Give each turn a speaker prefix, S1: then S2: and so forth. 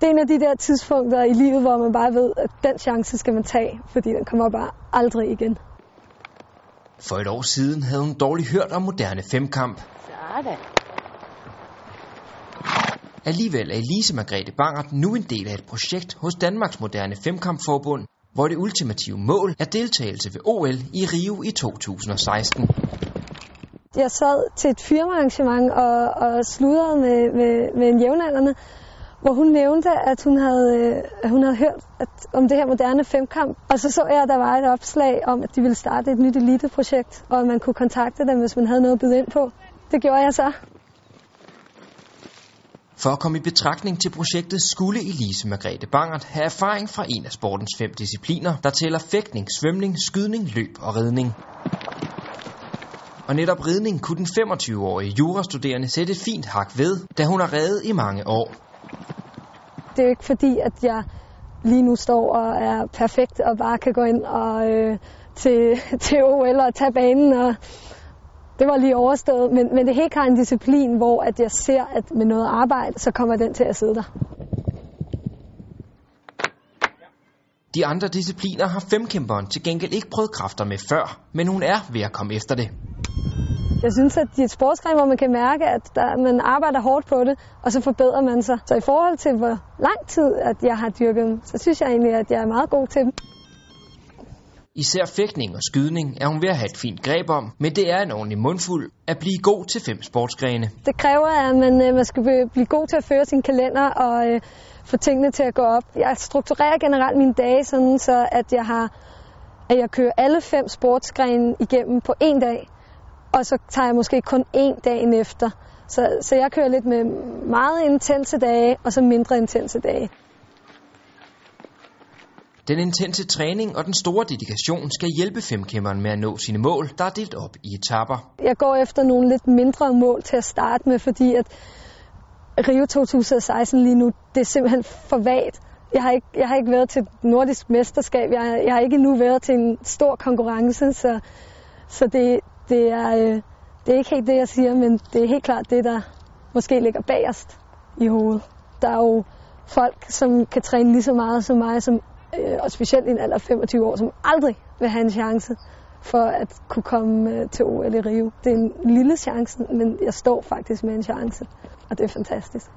S1: Det er en af de der tidspunkter i livet, hvor man bare ved, at den chance skal man tage, fordi den kommer bare aldrig igen.
S2: For et år siden havde hun dårligt hørt om moderne femkamp.
S3: Sådan.
S2: Alligevel er Elise Margrethe Bangert nu en del af et projekt hos Danmarks Moderne Femkampforbund, hvor det ultimative mål er deltagelse ved OL i Rio i 2016.
S1: Jeg sad til et firmaarrangement og, og sludrede med, med, med en jævnaldrende, hvor hun nævnte, at hun havde, øh, at hun havde hørt at, om det her moderne femkamp. Og så så jeg, at der var et opslag om, at de ville starte et nyt eliteprojekt, og at man kunne kontakte dem, hvis man havde noget at byde ind på. Det gjorde jeg så.
S2: For at komme i betragtning til projektet skulle Elise Margrethe Bangert have erfaring fra en af sportens fem discipliner, der tæller fægtning, svømning, skydning, løb og ridning. Og netop ridning kunne den 25-årige jurastuderende sætte et fint hak ved, da hun har reddet i mange år.
S1: Det er jo ikke fordi, at jeg lige nu står og er perfekt og bare kan gå ind og øh, til, til OL og tage banen. Og det var lige overstået. Men, men det er helt klart en disciplin, hvor at jeg ser, at med noget arbejde, så kommer den til at sidde der.
S2: De andre discipliner har femkæmperen til gengæld ikke prøvet kræfter med før, men hun er ved at komme efter det.
S1: Jeg synes, at det er et sportsgren, hvor man kan mærke, at der, man arbejder hårdt på det, og så forbedrer man sig. Så i forhold til, hvor lang tid at jeg har dyrket dem, så synes jeg egentlig, at jeg er meget god til dem.
S2: Især fægtning og skydning er hun ved at have et fint greb om, men det er en ordentlig mundfuld at blive god til fem sportsgrene.
S1: Det kræver, at man, øh, man skal blive god til at føre sin kalender og øh, få tingene til at gå op. Jeg strukturerer generelt mine dage sådan, så at jeg har at jeg kører alle fem sportsgrene igennem på en dag, og så tager jeg måske kun én dagen efter. Så, så jeg kører lidt med meget intense dage, og så mindre intense dage.
S2: Den intense træning og den store dedikation skal hjælpe femkæmperen med at nå sine mål, der er delt op i etapper.
S1: Jeg går efter nogle lidt mindre mål til at starte med, fordi at Rio 2016 lige nu, det er simpelthen for vagt. Jeg har ikke, jeg har ikke været til et nordisk mesterskab, jeg, jeg har ikke endnu været til en stor konkurrence, så, så det, det, er, øh, det er ikke helt det, jeg siger, men det er helt klart det, der måske ligger bagerst i hovedet. Der er jo folk, som kan træne lige så meget som mig, som, øh, og specielt i en alder af 25 år, som aldrig vil have en chance for at kunne komme øh, til OL i Rio. Det er en lille chance, men jeg står faktisk med en chance, og det er fantastisk.